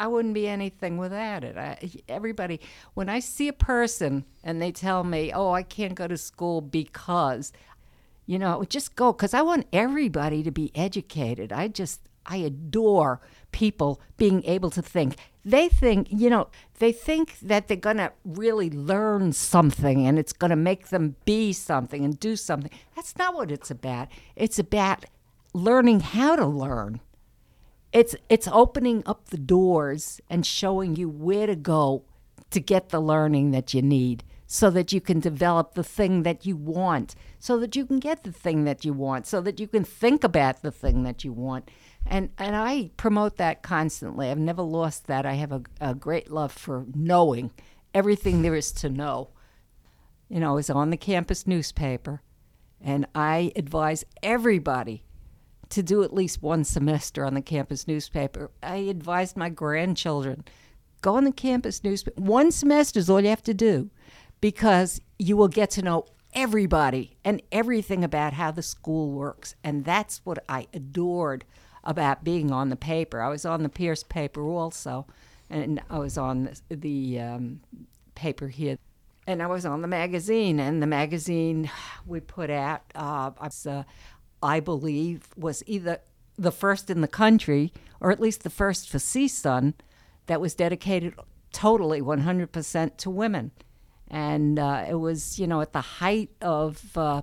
I wouldn't be anything without it. I, everybody, when I see a person and they tell me, "Oh, I can't go to school because," you know, just go because I want everybody to be educated. I just I adore people being able to think. They think, you know, they think that they're going to really learn something and it's going to make them be something and do something. That's not what it's about. It's about learning how to learn. It's it's opening up the doors and showing you where to go to get the learning that you need so that you can develop the thing that you want, so that you can get the thing that you want, so that you can think about the thing that you want. And and I promote that constantly. I've never lost that. I have a, a great love for knowing everything there is to know. You know, it's on the campus newspaper, and I advise everybody to do at least one semester on the campus newspaper. I advised my grandchildren go on the campus newspaper. One semester is all you have to do because you will get to know everybody and everything about how the school works. And that's what I adored about being on the paper. I was on the Pierce paper also, and I was on the, the um, paper here. And I was on the magazine, and the magazine we put out, uh, was, uh, I believe, was either the first in the country, or at least the first for CSUN, that was dedicated totally 100% to women. And uh, it was, you know, at the height of uh,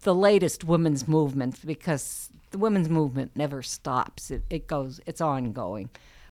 the latest women's movement because the women's movement never stops. It, it goes, it's ongoing.